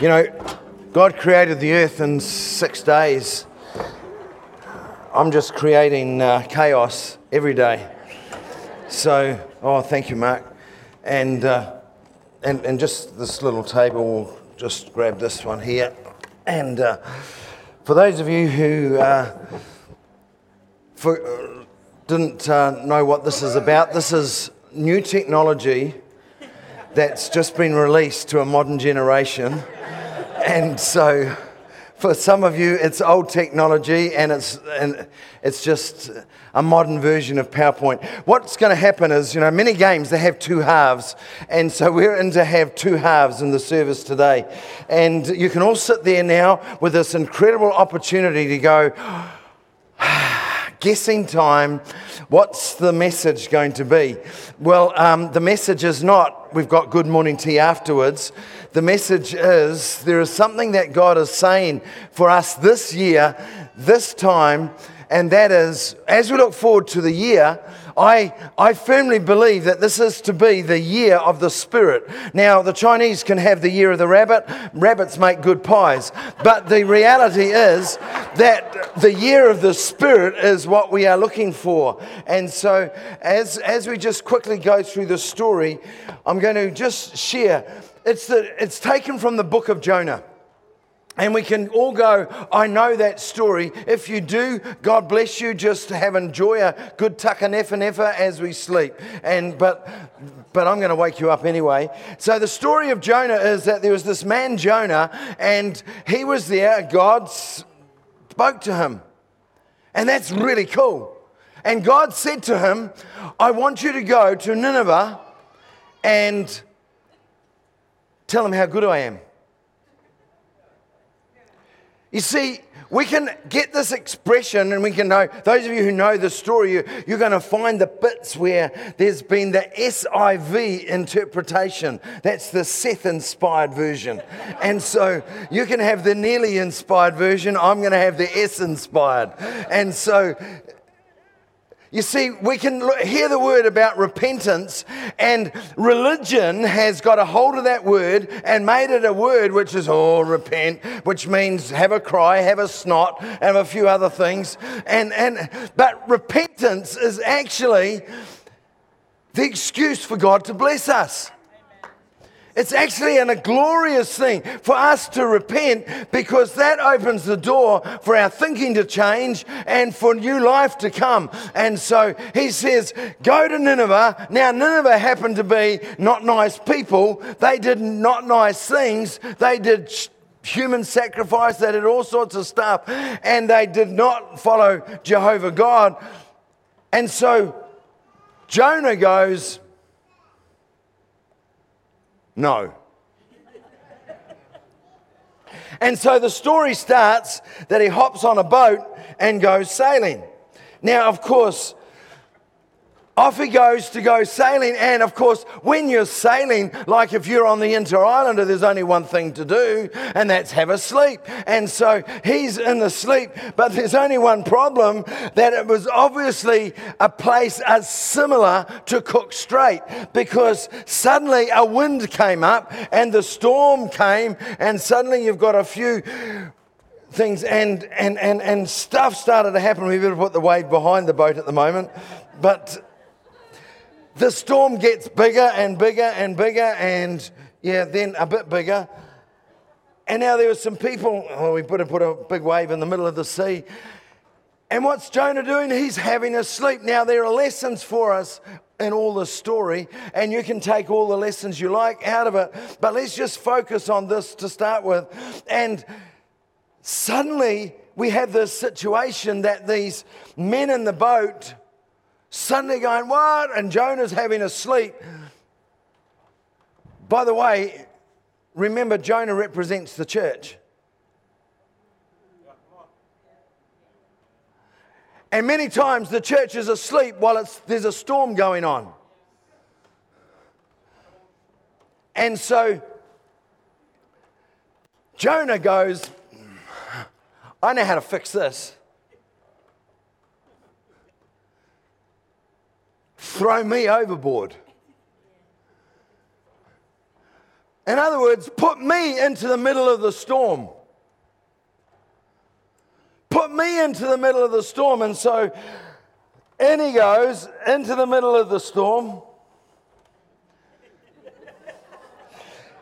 You know, God created the earth in six days. I'm just creating uh, chaos every day. So, oh, thank you, Mark. And, uh, and, and just this little table, we'll just grab this one here. And uh, for those of you who uh, for, uh, didn't uh, know what this is about, this is new technology that's just been released to a modern generation. And so, for some of you, it's old technology and it's, and it's just a modern version of PowerPoint. What's going to happen is, you know, many games, they have two halves. And so we're in to have two halves in the service today. And you can all sit there now with this incredible opportunity to go, guessing time. What's the message going to be? Well, um, the message is not we've got good morning tea afterwards. The message is there is something that God is saying for us this year, this time, and that is as we look forward to the year, I, I firmly believe that this is to be the year of the Spirit. Now, the Chinese can have the year of the rabbit, rabbits make good pies. But the reality is that the year of the Spirit is what we are looking for. And so, as, as we just quickly go through the story, I'm going to just share. It's, the, it's taken from the book of Jonah. And we can all go, I know that story. If you do, God bless you. Just have enjoy a good takanefa as we sleep. And but but I'm going to wake you up anyway. So the story of Jonah is that there was this man Jonah, and he was there. God spoke to him, and that's really cool. And God said to him, I want you to go to Nineveh and tell them how good I am. You see, we can get this expression and we can know, those of you who know the story, you, you're going to find the bits where there's been the SIV interpretation. That's the Seth inspired version. And so you can have the nearly inspired version. I'm going to have the S inspired. And so you see, we can hear the word about repentance, and religion has got a hold of that word and made it a word which is, oh, repent, which means have a cry, have a snot, have a few other things. And, and, but repentance is actually the excuse for God to bless us. It's actually a glorious thing for us to repent because that opens the door for our thinking to change and for new life to come. And so he says, Go to Nineveh. Now, Nineveh happened to be not nice people, they did not nice things, they did human sacrifice, they did all sorts of stuff, and they did not follow Jehovah God. And so Jonah goes, no. and so the story starts that he hops on a boat and goes sailing. Now, of course, off he goes to go sailing. And of course, when you're sailing, like if you're on the Interislander, there's only one thing to do, and that's have a sleep. And so he's in the sleep, but there's only one problem that it was obviously a place as similar to Cook Strait because suddenly a wind came up and the storm came, and suddenly you've got a few things and, and, and, and stuff started to happen. We better put the wave behind the boat at the moment. But the storm gets bigger and bigger and bigger, and yeah, then a bit bigger. And now there were some people, oh, we put a big wave in the middle of the sea. And what's Jonah doing? He's having a sleep. Now, there are lessons for us in all the story, and you can take all the lessons you like out of it. But let's just focus on this to start with. And suddenly, we have this situation that these men in the boat Suddenly going, What? And Jonah's having a sleep. By the way, remember, Jonah represents the church. And many times the church is asleep while there's a storm going on. And so Jonah goes, I know how to fix this. Throw me overboard. In other words, put me into the middle of the storm. Put me into the middle of the storm. And so in he goes into the middle of the storm.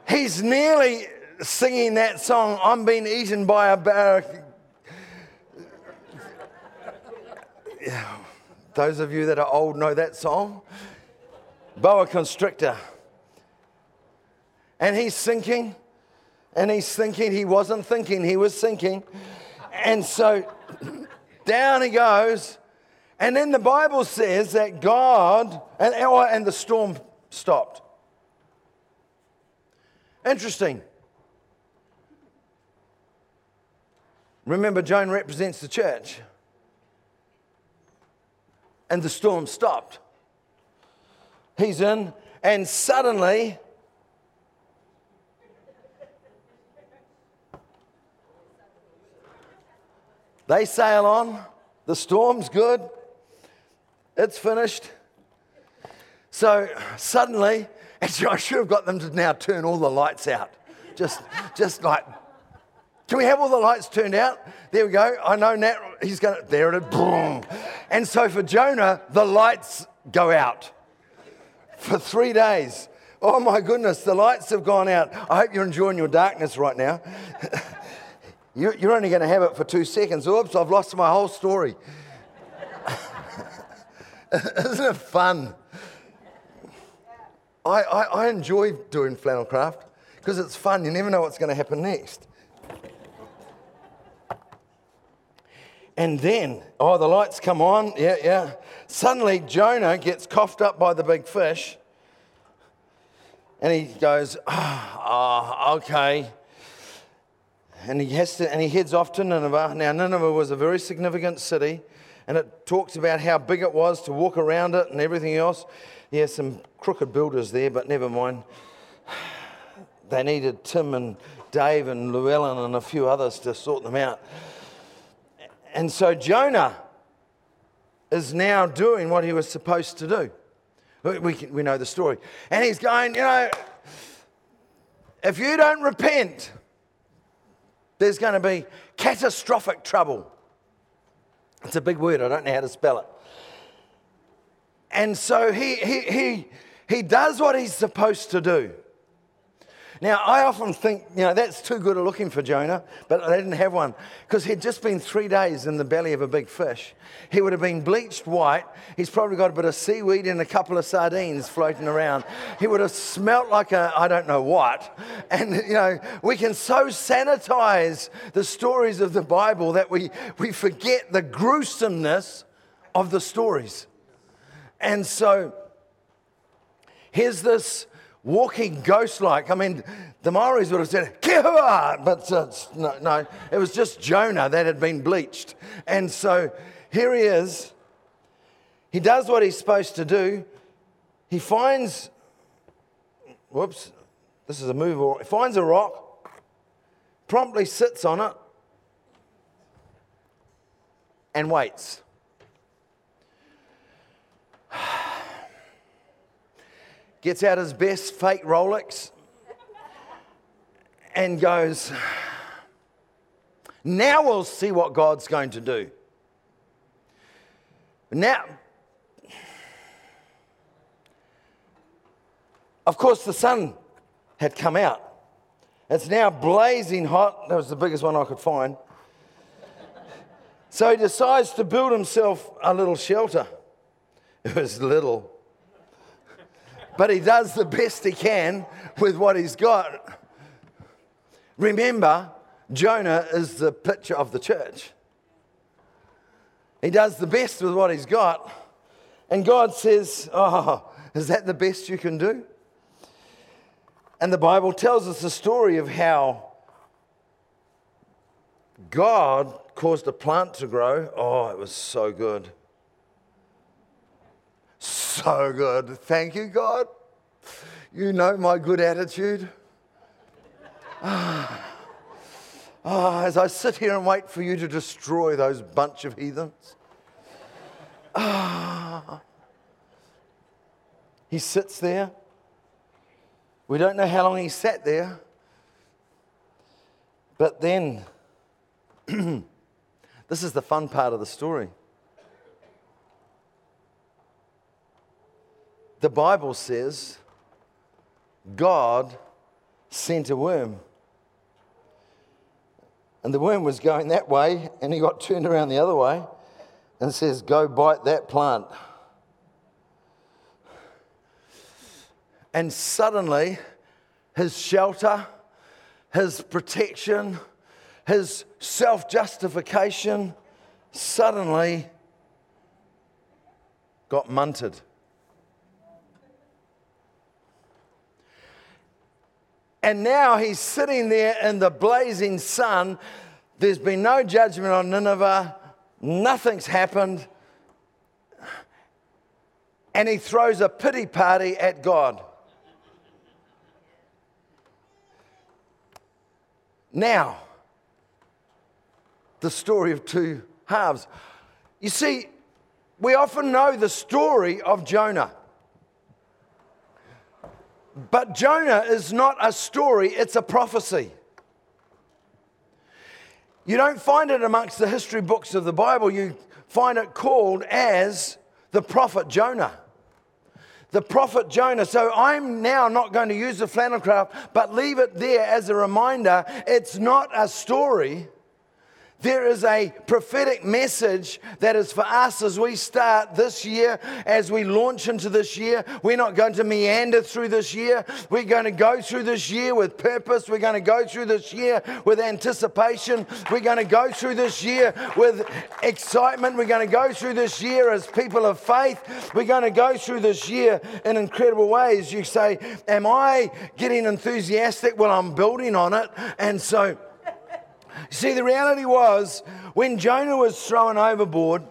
He's nearly singing that song, I'm being eaten by a bear. Those of you that are old know that song. Boa constrictor. And he's sinking, and he's thinking, he wasn't thinking, he was sinking. And so down he goes. And then the Bible says that God, and, oh, and the storm stopped. Interesting. Remember, Jonah represents the church. And the storm stopped. He's in, and suddenly, they sail on. The storm's good. It's finished. So suddenly, Actually, I should have got them to now turn all the lights out. Just, just like, can we have all the lights turned out? There we go. I know Nat, he's going to, there it is. And so for Jonah, the lights go out for three days. Oh my goodness, the lights have gone out. I hope you're enjoying your darkness right now. You're only going to have it for two seconds. Oops, I've lost my whole story. Isn't it fun? I, I, I enjoy doing flannelgraph because it's fun. You never know what's going to happen next. And then, oh, the lights come on. Yeah, yeah. Suddenly, Jonah gets coughed up by the big fish. And he goes, oh, oh, okay. And he, has to, and he heads off to Nineveh. Now, Nineveh was a very significant city. And it talks about how big it was to walk around it and everything else. Yeah, some crooked builders there, but never mind. They needed Tim and Dave and Llewellyn and a few others to sort them out. And so Jonah is now doing what he was supposed to do. We, can, we know the story. And he's going, you know, if you don't repent, there's going to be catastrophic trouble. It's a big word, I don't know how to spell it. And so he, he, he, he does what he's supposed to do. Now, I often think, you know, that's too good a looking for Jonah, but they didn't have one because he'd just been three days in the belly of a big fish. He would have been bleached white. He's probably got a bit of seaweed and a couple of sardines floating around. He would have smelt like a, I don't know what. And, you know, we can so sanitize the stories of the Bible that we, we forget the gruesomeness of the stories. And so here's this walking ghost like. I mean, the Maoris would have said, Kehua! But uh, no, no, it was just Jonah that had been bleached. And so here he is. He does what he's supposed to do. He finds, whoops, this is a move. He finds a rock, promptly sits on it, and waits. Gets out his best fake Rolex and goes, Now we'll see what God's going to do. Now, of course, the sun had come out. It's now blazing hot. That was the biggest one I could find. So he decides to build himself a little shelter. It was little but he does the best he can with what he's got. Remember, Jonah is the picture of the church. He does the best with what he's got. And God says, Oh, is that the best you can do? And the Bible tells us the story of how God caused a plant to grow. Oh, it was so good. So good. Thank you, God. You know my good attitude. Ah. Ah, as I sit here and wait for you to destroy those bunch of heathens. Ah. He sits there We don't know how long he sat there. But then, this is the fun part of the story. The Bible says God sent a worm. And the worm was going that way, and he got turned around the other way and says, Go bite that plant. And suddenly, his shelter, his protection, his self justification suddenly got munted. And now he's sitting there in the blazing sun. There's been no judgment on Nineveh, nothing's happened. And he throws a pity party at God. Now, the story of two halves. You see, we often know the story of Jonah. But Jonah is not a story, it's a prophecy. You don't find it amongst the history books of the Bible, you find it called as the prophet Jonah. The prophet Jonah. So I'm now not going to use the flannelgraph, but leave it there as a reminder. It's not a story, there is a prophetic message that is for us as we start this year, as we launch into this year. We're not going to meander through this year. We're going to go through this year with purpose. We're going to go through this year with anticipation. We're going to go through this year with excitement. We're going to go through this year as people of faith. We're going to go through this year in incredible ways. You say, Am I getting enthusiastic? Well, I'm building on it. And so, See, the reality was when Jonah was thrown overboard,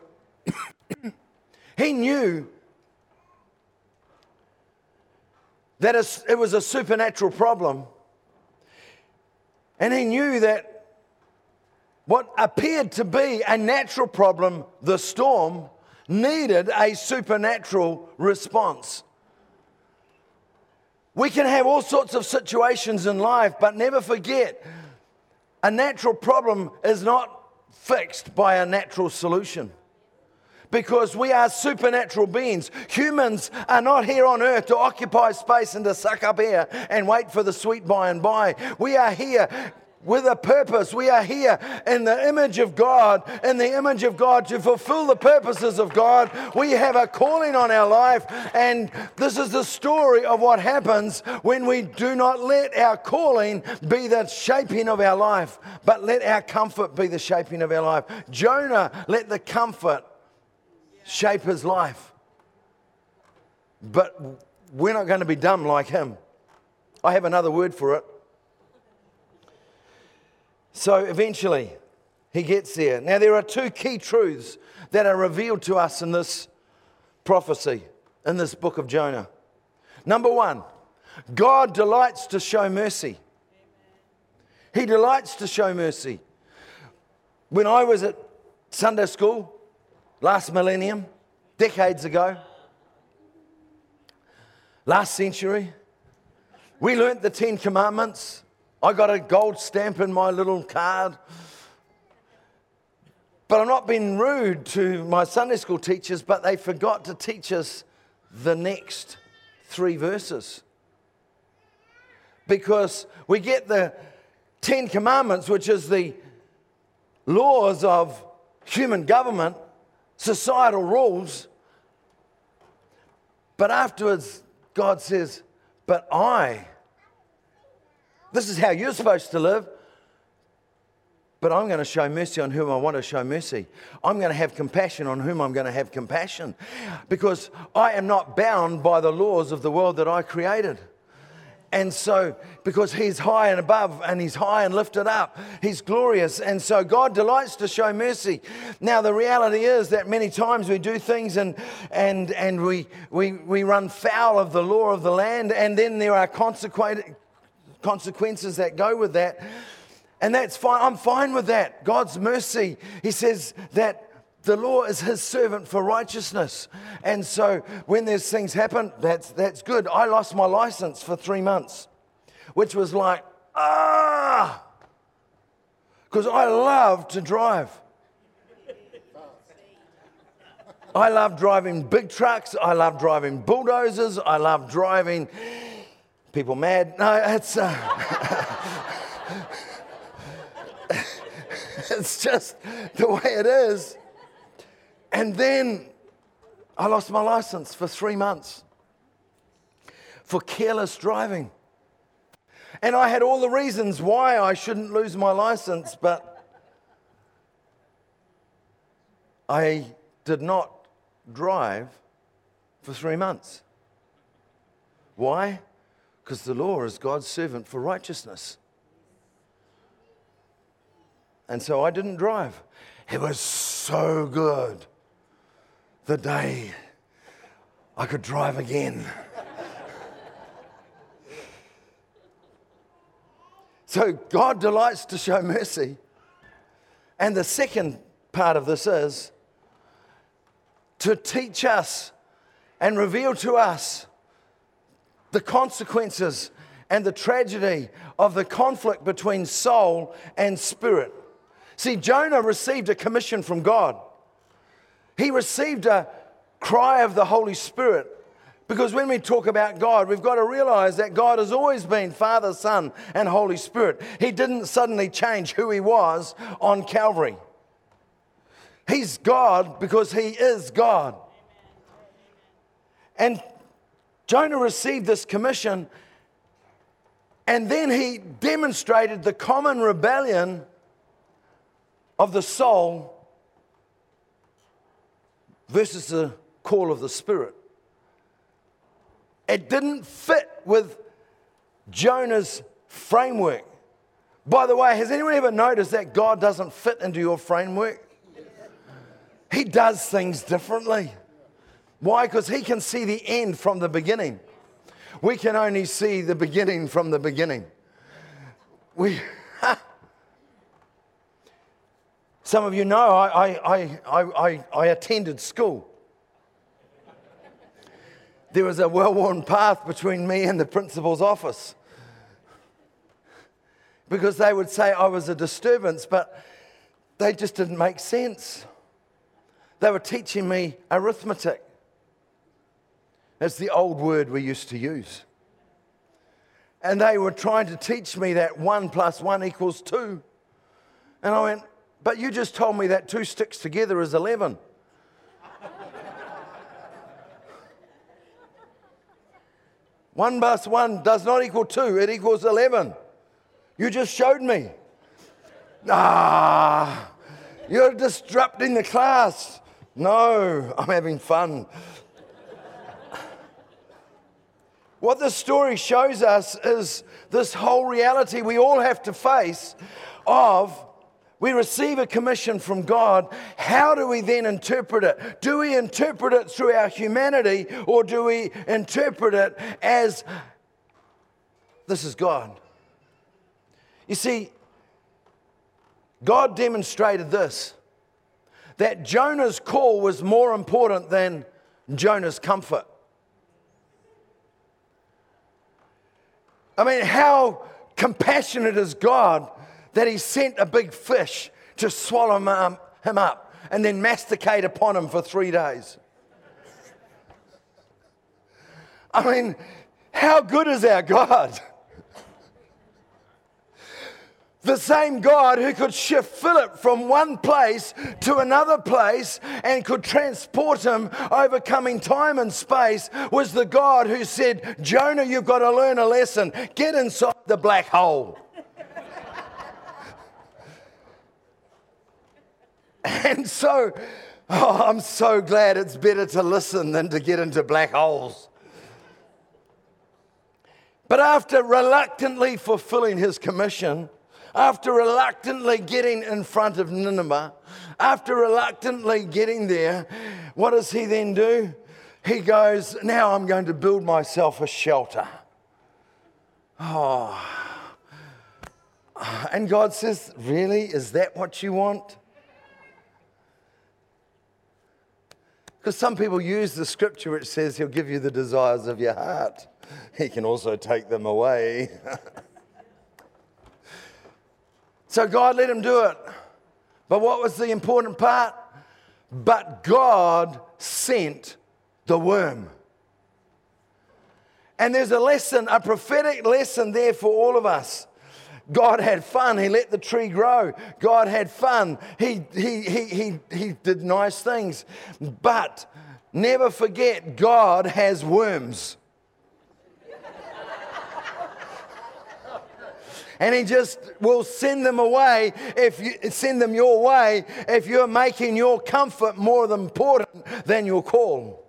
he knew that it was a supernatural problem. And he knew that what appeared to be a natural problem, the storm, needed a supernatural response. We can have all sorts of situations in life, but never forget a natural problem is not fixed by a natural solution because we are supernatural beings. Humans are not here on earth to occupy space and to suck up air and wait for the sweet by and by. We are here with a purpose. We are here in the image of God, in the image of God to fulfill the purposes of God. We have a calling on our life, and this is the story of what happens when we do not let our calling be the shaping of our life, but let our comfort be the shaping of our life. Jonah let the comfort shape his life. But we're not going to be dumb like him. I have another word for it. So eventually, he gets there. Now, there are two key truths that are revealed to us in this prophecy, in this book of Jonah. Number one, God delights to show mercy. He delights to show mercy. When I was at Sunday school last millennium, decades ago, last century, we learnt the Ten Commandments. I got a gold stamp in my little card. But I'm not being rude to my Sunday school teachers, but they forgot to teach us the next three verses. Because we get the Ten Commandments, which is the laws of human government, societal rules. But afterwards, God says, But I this is how you're supposed to live. But I'm going to show mercy on whom I want to show mercy. I'm going to have compassion on whom I'm going to have compassion. Because I am not bound by the laws of the world that I created. And so, because he's high and above and he's high and lifted up, he's glorious. And so, God delights to show mercy. Now, the reality is that many times we do things and, and, and we, we, we run foul of the law of the land, and then there are consequences consequences that go with that. And that's fine. I'm fine with that. God's mercy. He says that the law is his servant for righteousness. And so when there's things happen, that's, that's good. I lost my license for three months, which was like, ah, because I love to drive. I love driving big trucks. I love driving bulldozers. I love driving people mad. No, it's. Uh, it's just the way it is. And then I lost my license for three months for careless driving. And I had all the reasons why I shouldn't lose my license, but I did not drive for three months. Why? Because the law is God's servant for righteousness. And so I didn't drive. It was so good the day I could drive again. so God delights to show mercy. And the second part of this is to teach us and reveal to us the consequences and the tragedy of the conflict between soul and spirit. See, Jonah received a commission from God. He received a cry of the Holy Spirit. Because when we talk about God, we've got to realize that God has always been Father, Son, and Holy Spirit. He didn't suddenly change who He was on Calvary. He's God because He is God. And Jonah received this commission, and then he demonstrated the common rebellion of the soul versus the call of the spirit. It didn't fit with Jonah's framework. By the way, has anyone ever noticed that God doesn't fit into your framework? He does things differently. Why? Because he can see the end from the beginning. We can only see the beginning from the beginning. We, Some of you know I, I, I, I, I attended school. There was a well worn path between me and the principal's office because they would say I was a disturbance, but they just didn't make sense. They were teaching me arithmetic. That's the old word we used to use. And they were trying to teach me that one plus one equals two. And I went, but you just told me that two sticks together is 11. one plus one does not equal two, it equals 11. You just showed me. Ah, you're disrupting the class. No, I'm having fun. What this story shows us is this whole reality we all have to face of we receive a commission from God. How do we then interpret it? Do we interpret it through our humanity or do we interpret it as this is God? You see, God demonstrated this that Jonah's call was more important than Jonah's comfort. I mean, how compassionate is God that he sent a big fish to swallow um, him up and then masticate upon him for three days. I mean, how good is our God? The same God who could shift Philip from one place to another place and could transport him overcoming time and space was the God who said, Jonah, you've got to learn a lesson. Get inside the black hole. And so, oh, I'm so glad it's better to listen than to get into black holes. But after reluctantly fulfilling his commission, after reluctantly getting in front of Nineveh, after reluctantly getting there, what does he then do? He goes, Now I'm going to build myself a shelter. Oh. And God says, Really? Is that what you want? Because some people use the scripture which says he'll give you the desires of your heart. He can also take them away. so God let him do it. But what was the important part? But God sent the worm. And there's a lesson, a prophetic lesson there for all of us. God had fun. He let the tree grow. God had fun. He, he, he, he, he did nice things. But never forget, God has worms. And he just will send them away if you send them your way if you're making your comfort more important than your call.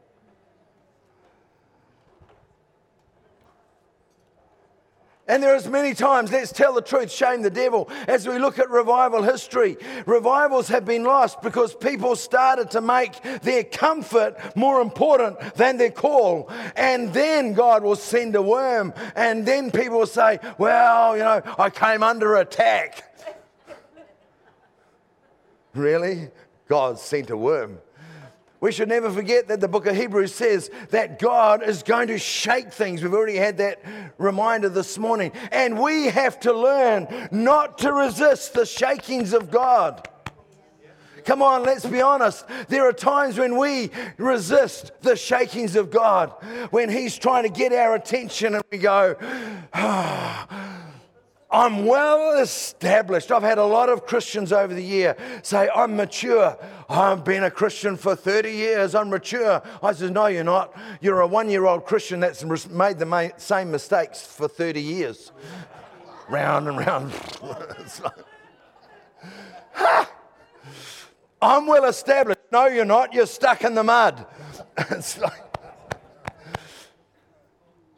And there is many times, let's tell the truth, shame the devil. As we look at revival history, revivals have been lost because people started to make their comfort more important than their call. And then God will send a worm, and then people will say, Well, you know, I came under attack. really? God sent a worm. We should never forget that the book of Hebrews says that God is going to shake things. We've already had that reminder this morning. And we have to learn not to resist the shakings of God. Come on, let's be honest. There are times when we resist the shakings of God, when He's trying to get our attention and we go, ah, I'm well established. I've had a lot of Christians over the year say, I'm mature. I've been a Christian for 30 years. I'm mature. I said, No, you're not. You're a one year old Christian that's made the same mistakes for 30 years. round and round. I'm well established. No, you're not. You're stuck in the mud. it's like,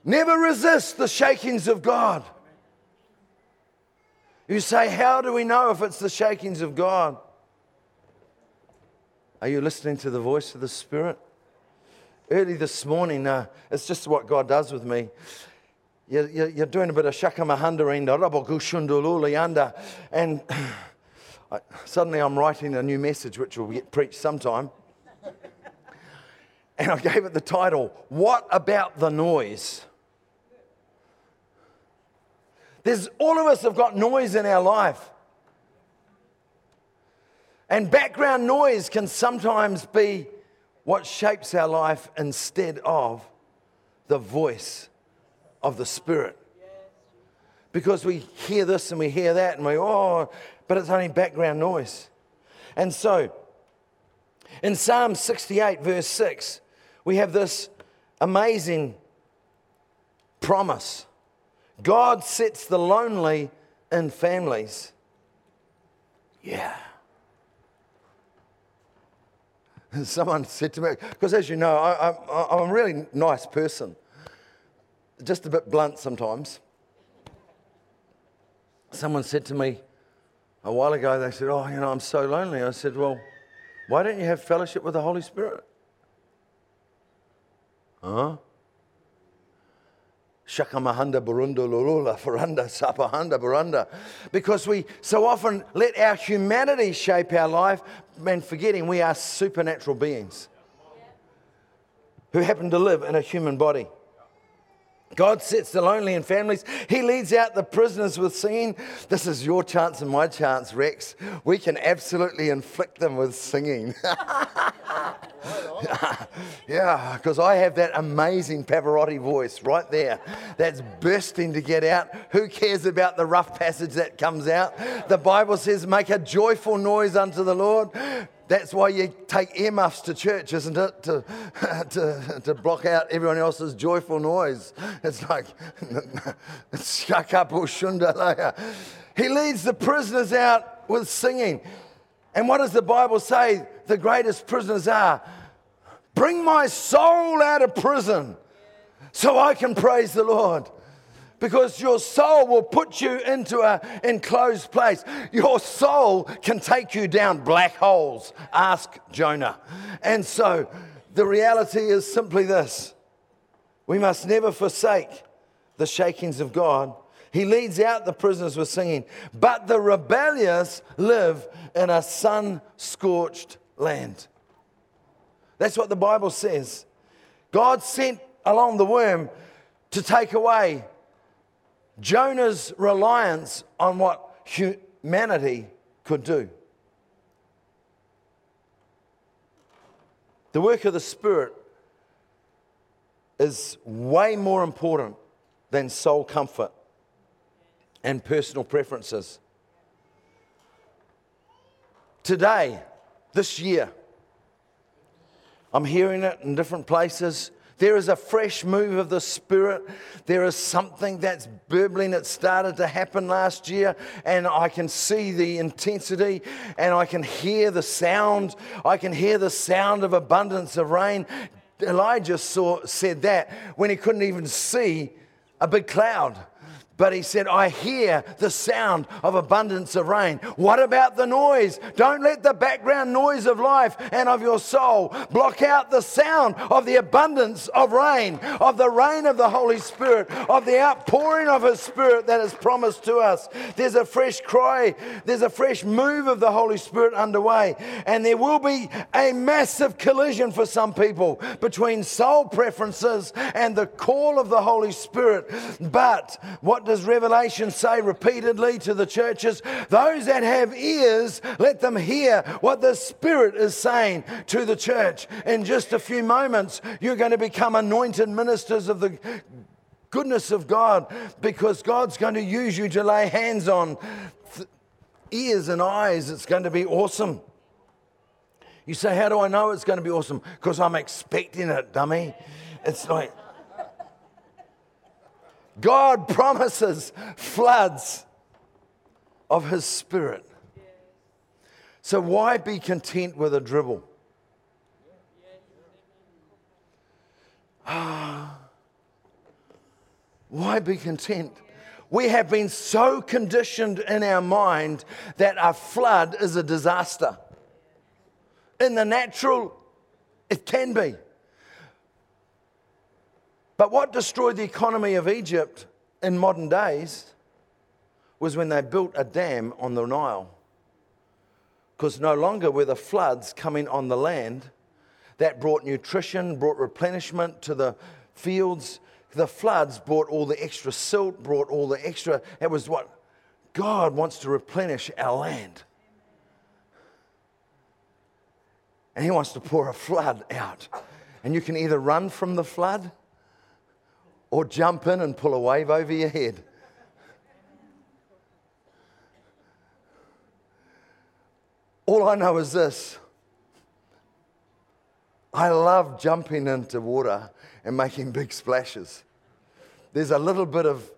never resist the shakings of God. You say, How do we know if it's the shakings of God? Are you listening to the voice of the Spirit? Early this morning, uh, it's just what God does with me. You're, you're doing a bit of shakamahandarinda, rabokushundululiyanda, and I, suddenly I'm writing a new message which will get preached sometime. And I gave it the title, What About the Noise? There's, all of us have got noise in our life. And background noise can sometimes be what shapes our life instead of the voice of the Spirit. Because we hear this and we hear that and we, oh, but it's only background noise. And so, in Psalm 68, verse 6, we have this amazing promise God sets the lonely in families. Yeah. Someone said to me, because as you know, I, am a really nice person, just a bit blunt sometimes. Someone said to me a while ago, they said, Oh, you know, I'm so lonely. I said, Well, why don't you have fellowship with the Holy Spirit? Huh? Shakamahanda Burunda Lulula Faranda Sapahanda Buranda. Because we so often let our humanity shape our life and forgetting we are supernatural beings who happen to live in a human body. God sets the lonely in families. He leads out the prisoners with singing. This is your chance and my chance, Rex. We can absolutely inflict them with singing. yeah, because I have that amazing Pavarotti voice right there that's bursting to get out. Who cares about the rough passage that comes out? The Bible says, make a joyful noise unto the Lord. That's why you take earmuffs to church, isn't it? To, to, to block out everyone else's joyful noise. It's like, he leads the prisoners out with singing. And what does the Bible say the greatest prisoners are? Bring my soul out of prison so I can praise the Lord because your soul will put you into an enclosed place. Your soul can take you down black holes. Ask Jonah. And so the reality is simply this we must never forsake the shakings of God. He leads out the prisoners with singing, but the rebellious live in a sun scorched land. That's what the Bible says. God sent along the worm to take away Jonah's reliance on what humanity could do. The work of the Spirit is way more important than soul comfort and personal preferences. Today, this year, I'm hearing it in different places. There is a fresh move of the Spirit. There is something that's burbling. It started to happen last year, and I can see the intensity and I can hear the sound. I can hear the sound of abundance of rain. Elijah saw, said that when he couldn't even see a big cloud. But he said, I hear the sound of abundance of rain. What about the noise? Don't let the background noise of life and of your soul block out the sound of the abundance of rain, of the rain of the Holy Spirit, of the outpouring of His Spirit that is promised to us. There's a fresh cry, there's a fresh move of the Holy Spirit underway. And there will be a massive collision for some people between soul preferences and the call of the Holy Spirit. But what does Revelation say repeatedly to the churches? Those that have ears, let them hear what the Spirit is saying to the church. In just a few moments, you're going to become anointed ministers of the goodness of God because God's going to use you to lay hands on ears and eyes. It's going to be awesome. You say, How do I know it's going to be awesome? Because I'm expecting it, dummy. It's like, God promises floods of His Spirit. So why be content with a dribble? Ah, why be content? We have been so conditioned in our mind that a flood is a disaster. In the natural, it can be. But what destroyed the economy of Egypt in modern days was when they built a dam on the Nile. Because no longer were the floods coming on the land that brought nutrition, brought replenishment to the fields. The floods brought all the extra silt, brought all the extra. It was what God wants to replenish our land. And He wants to pour a flood out. And you can either run from the flood or jump in and pull a wave over your head. All I know is this I love jumping into water and making big splashes. There's a little bit of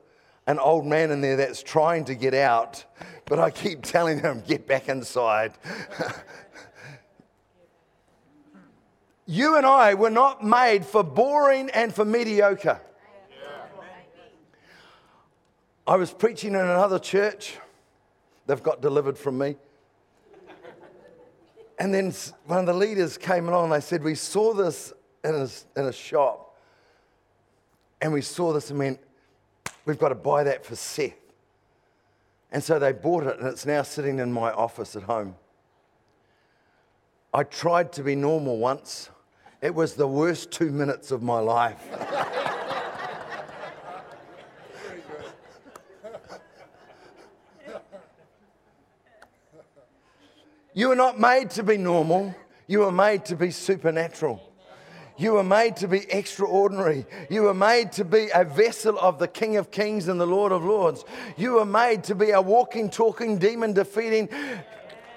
an old man in there that's trying to get out, but I keep telling him, get back inside. you and I were not made for boring and for mediocre. I was preaching in another church. They've got delivered from me. And then one of the leaders came along and they said, We saw this in a, in a shop. And we saw this and went, We've got to buy that for Seth. And so they bought it and it's now sitting in my office at home. I tried to be normal once. It was the worst two minutes of my life. You were not made to be normal, you were made to be supernatural. You were made to be extraordinary. You were made to be a vessel of the King of Kings and the Lord of Lords. You were made to be a walking, talking, demon defeating,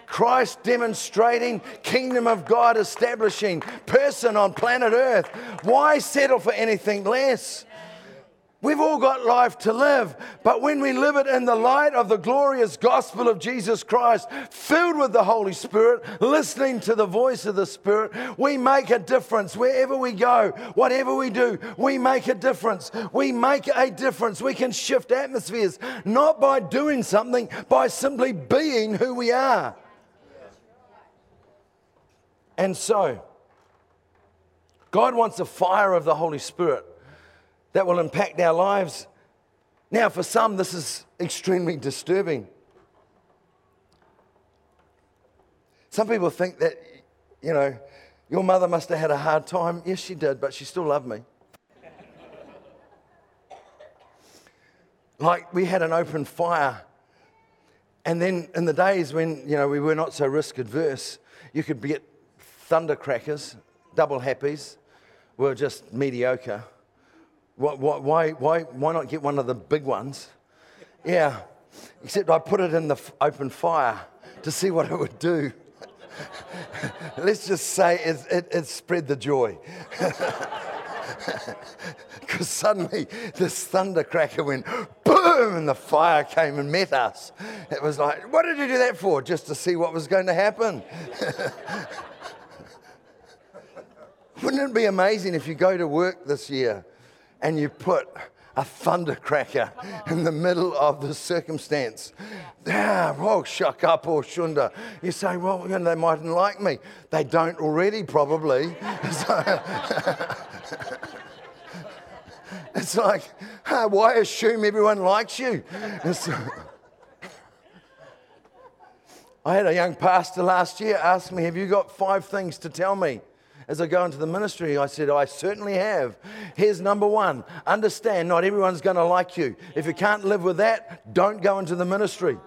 Christ demonstrating, kingdom of God establishing person on planet Earth. Why settle for anything less? We've all got life to live, but when we live it in the light of the glorious gospel of Jesus Christ, filled with the Holy Spirit, listening to the voice of the Spirit, we make a difference wherever we go, whatever we do, we make a difference. We make a difference. We can shift atmospheres, not by doing something, by simply being who we are. And so, God wants the fire of the Holy Spirit that will impact our lives. Now, for some, this is extremely disturbing. Some people think that, you know, Your mother must have had a hard time. Yes, she did, but she still loved me. like we had an open fire. And then in the days when, you know, we were not so risk adverse, you could get thunder crackers, double happies, were just mediocre. Why, why, why, why not get one of the big ones? Yeah, except I put it in the open fire to see what it would do. Let's just say it, it, it spread the joy. Because suddenly this thundercracker went boom and the fire came and met us. It was like, what did you do that for? Just to see what was going to happen. Wouldn't it be amazing if you go to work this year and you put a thundercracker in the middle of the circumstance. Ah, well, shuck up or shunda. You say, well, you know, they mightn't like me. They don't already, probably. it's like, why assume everyone likes you? I had a young pastor last year ask me, Have you got five things to tell me? As I go into the ministry, I said, I certainly have. Here's number one understand not everyone's going to like you. If you can't live with that, don't go into the ministry.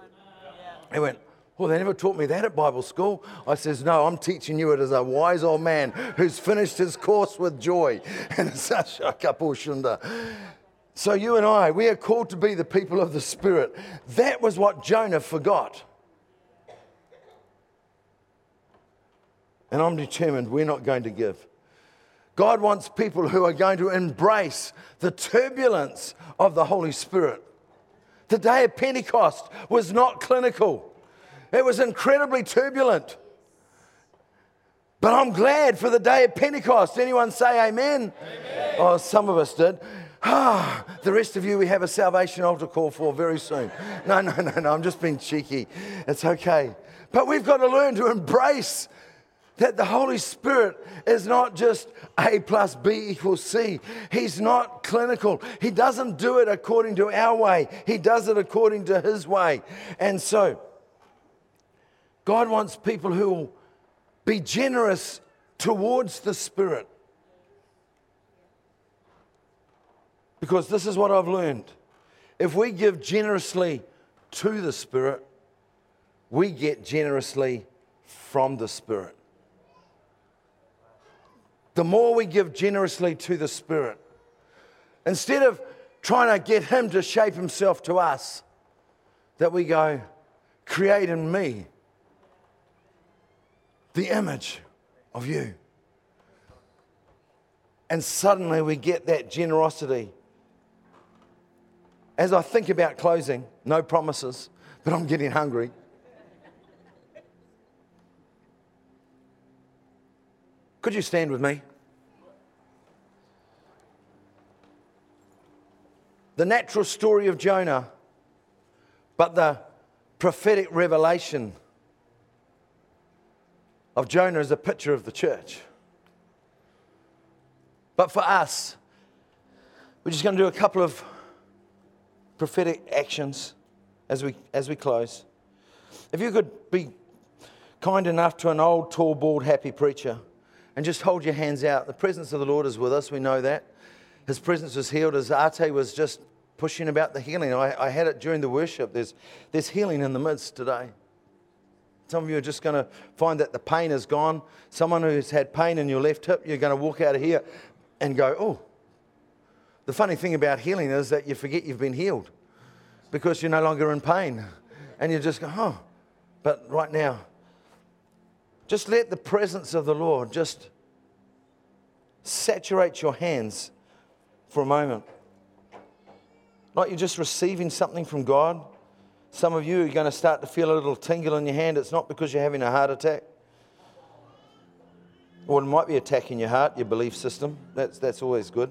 He went, well, they never taught me that at Bible school. I says, no, I'm teaching you it as a wise old man who's finished his course with joy. And such a couple shunda. So you and I, we are called to be the people of the Spirit. That was what Jonah forgot. And I'm determined we're not going to give. God wants people who are going to embrace the turbulence of the Holy Spirit. The day of Pentecost was not clinical, it was incredibly turbulent. But I'm glad for the day of Pentecost. Anyone say amen? amen. Oh, some of us did. Ah, the rest of you, we have a salvation altar call for very soon. No, no, no, no, I'm just being cheeky. It's okay. But we've got to learn to embrace that the Holy Spirit is not just A plus B equals C. He's not clinical. He doesn't do it according to our way, He does it according to His way. And so, God wants people who will be generous towards the Spirit. Because this is what I've learned. If we give generously to the Spirit, we get generously from the Spirit the more we give generously to the Spirit. Instead of trying to get Him to shape Himself to us, that we go, create in me the image of you. And suddenly we get that generosity. As I think about closing, no promises, but I'm getting hungry. Could you stand with me? The natural story of Jonah, but the prophetic revelation of Jonah is a picture of the church. But for us, we're just going to do a couple of prophetic actions as we, as we close. If you could be kind enough to an old, tall, bald, happy preacher and just hold your hands out. The presence of the Lord is with us, we know that. His presence was healed as Arte was just pushing about the healing. I, I had it during the worship. There's, there's healing in the midst today. Some of you are just going to find that the pain is gone. Someone who's had pain in your left hip, you're going to walk out of here and go, oh. The funny thing about healing is that you forget you've been healed because you're no longer in pain. And you just go, oh. But right now, just let the presence of the Lord just saturate your hands for a moment. Like you're just receiving something from God. Some of you are going to start to feel a little tingle in your hand. It's not because you're having a heart attack. Or it might be attacking your heart, your belief system. That's, that's always good.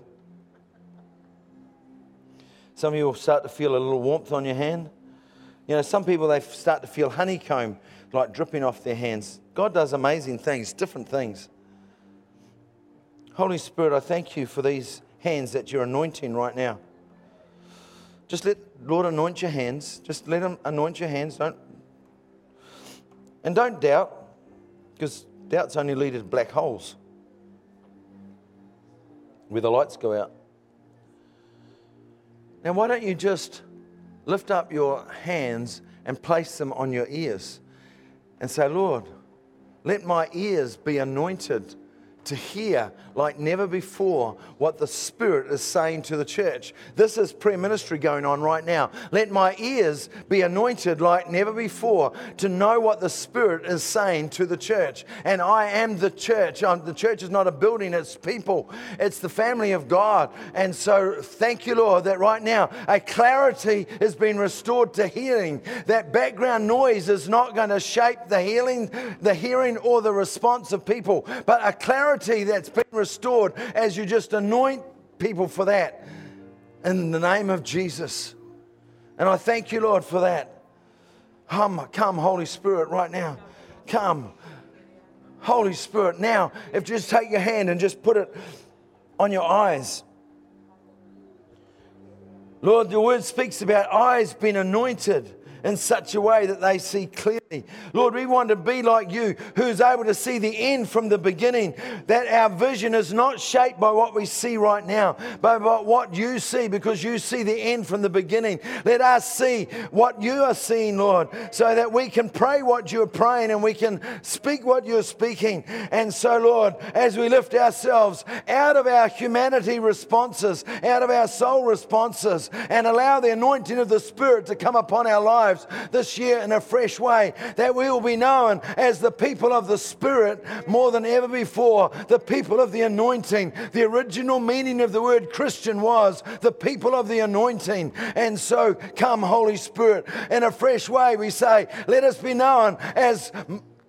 Some of you will start to feel a little warmth on your hand. You know, some people, they start to feel honeycomb like dripping off their hands. God does amazing things, different things. Holy Spirit, I thank you for these hands that you're anointing right now. Just let Lord anoint your hands. Just let Him anoint your hands. Don't and don't doubt, because doubts only lead to black holes. where the lights go out. Now, why don't you just lift up your hands and place them on your ears and say, Lord, let my ears be anointed to hear like never before what the Spirit is saying to the church. This is prayer ministry going on right now. Let my ears be anointed like never before to know what the Spirit is saying to the church. And I am the church. I'm, the church is not a building, it's people, it's the family of God. And so thank you, Lord, that right now a clarity is being restored to hearing. That background noise is not going to shape the healing, the hearing, or the response of people, but a clarity that's been restored as you just anoint people for that in the name of Jesus. And I thank you, Lord, for that. Come, come, Holy Spirit, right now. Come. Holy Spirit. Now, if you just take your hand and just put it on your eyes. Lord, the word speaks about eyes being anointed in such a way that they see clearly. Lord, we want to be like you, who's able to see the end from the beginning, that our vision is not shaped by what we see right now, but by what you see, because you see the end from the beginning. Let us see what you are seeing, Lord, so that we can pray what you're praying and we can speak what you're speaking. And so, Lord, as we lift ourselves out of our humanity responses, out of our soul responses, and allow the anointing of the Spirit to come upon our lives lives this year in a fresh way, that we will be known as the people of the Spirit more than ever before, the people of the anointing. The original meaning of the word Christian was the people of the anointing. And so, come, Holy Spirit, in a fresh way, we say, let us be known as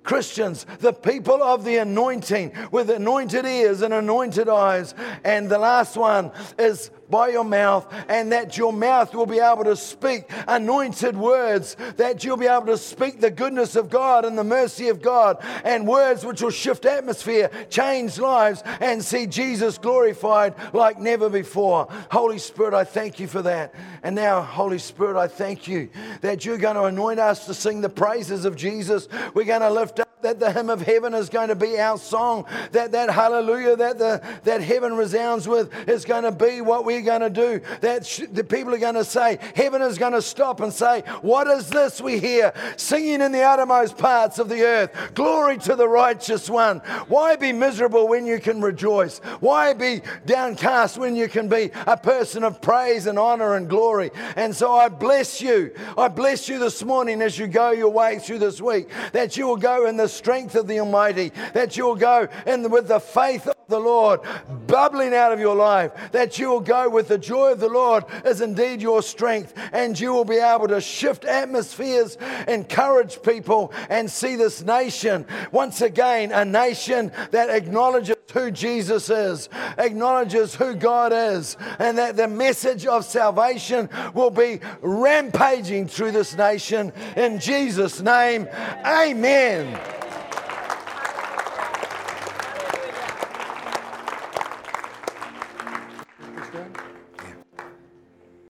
Christians, the people of the anointing, with anointed ears and anointed eyes. And the last one is by your mouth, and that your mouth will be able to speak anointed words, that you'll be able to speak the goodness of God and the mercy of God, and words which will shift atmosphere, change lives, and see Jesus glorified like never before. Holy Spirit, I thank you for that. And now, Holy Spirit, I thank you that you're going to anoint us to sing the praises of Jesus. We're going to lift up that the hymn of heaven is going to be our song, that that hallelujah that the that heaven resounds with is going to be what we're going to do. That sh- the people are going to say, heaven is going to stop and say, What is this we hear singing in the uttermost parts of the earth? Glory to the righteous one. Why be miserable when you can rejoice? Why be downcast when you can be a person of praise and honor and glory? And so I bless you. I bless you this morning as you go your way through this week, that you will go in the the strength of the Almighty, that you'll go and with the faith of the Lord bubbling out of your life, that you will go with the joy of the Lord is indeed your strength, and you will be able to shift atmospheres, encourage people, and see this nation once again a nation that acknowledges who Jesus is, acknowledges who God is, and that the message of salvation will be rampaging through this nation. In Jesus' name, amen.